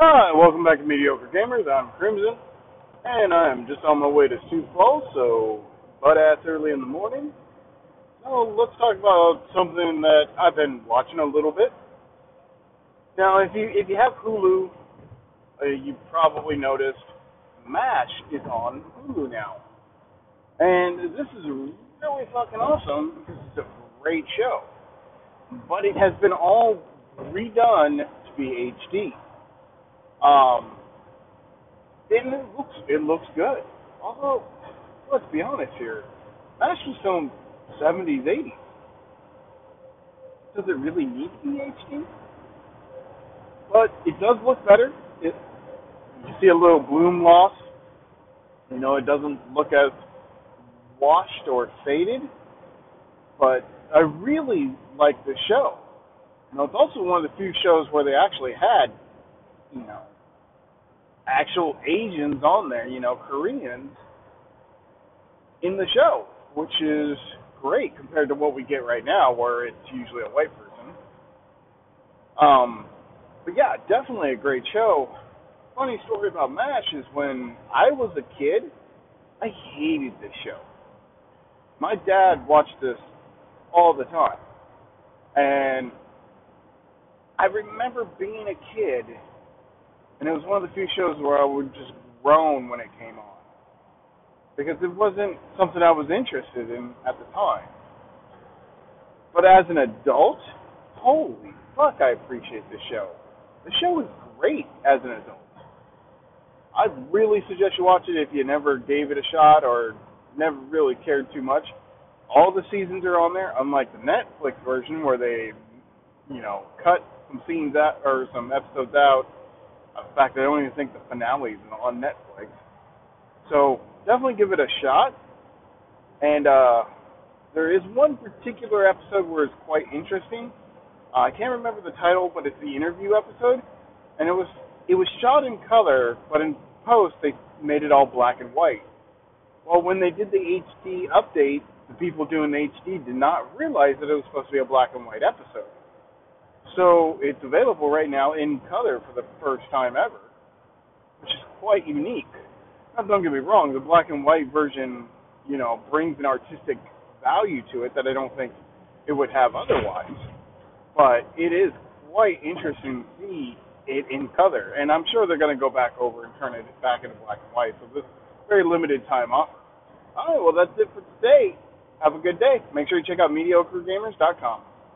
Hi, welcome back to Mediocre Gamers. I'm Crimson, and I'm just on my way to Sioux Falls, so butt ass early in the morning. So let's talk about something that I've been watching a little bit. Now, if you if you have Hulu, uh, you probably noticed MASH is on Hulu now, and this is really fucking awesome because it's a great show. But it has been all redone to be HD. Um, it looks it looks good. Although, let's be honest here, MASH was filmed 70s, 80s. Does it really need to be HD? But it does look better. It, you see a little bloom loss. You know, it doesn't look as washed or faded. But I really like the show. You know, it's also one of the few shows where they actually had, you know, actual Asians on there, you know, Koreans in the show, which is great compared to what we get right now, where it's usually a white person. Um, but yeah, definitely a great show. Funny story about MASH is when I was a kid, I hated this show. My dad watched this all the time. And I remember being a kid, and it was one of the few shows where I would just groan when it came on. Because it wasn't something I was interested in at the time. But as an adult, holy fuck, I appreciate this show. The show is great as an adult. I really suggest you watch it if you never gave it a shot or never really cared too much. All the seasons are on there, unlike the Netflix version where they, you know, cut some scenes out or some episodes out. In fact, I don't even think the finale is on Netflix. So definitely give it a shot. And uh, there is one particular episode where it's quite interesting. Uh, I can't remember the title, but it's the interview episode, and it was it was shot in color, but in post they made it all black and white. Well, when they did the HD update, the people doing the HD did not realize that it was supposed to be a black and white episode. So it's available right now in color for the first time ever, which is quite unique. Now, don't get me wrong, the black and white version, you know, brings an artistic value to it that I don't think it would have otherwise. But it is quite interesting to see it in color, and I'm sure they're going to go back over and turn it back into black and white. So this is very limited time offer. All right, well that's it for today. Have a good day. Make sure you check out mediocregamers.com.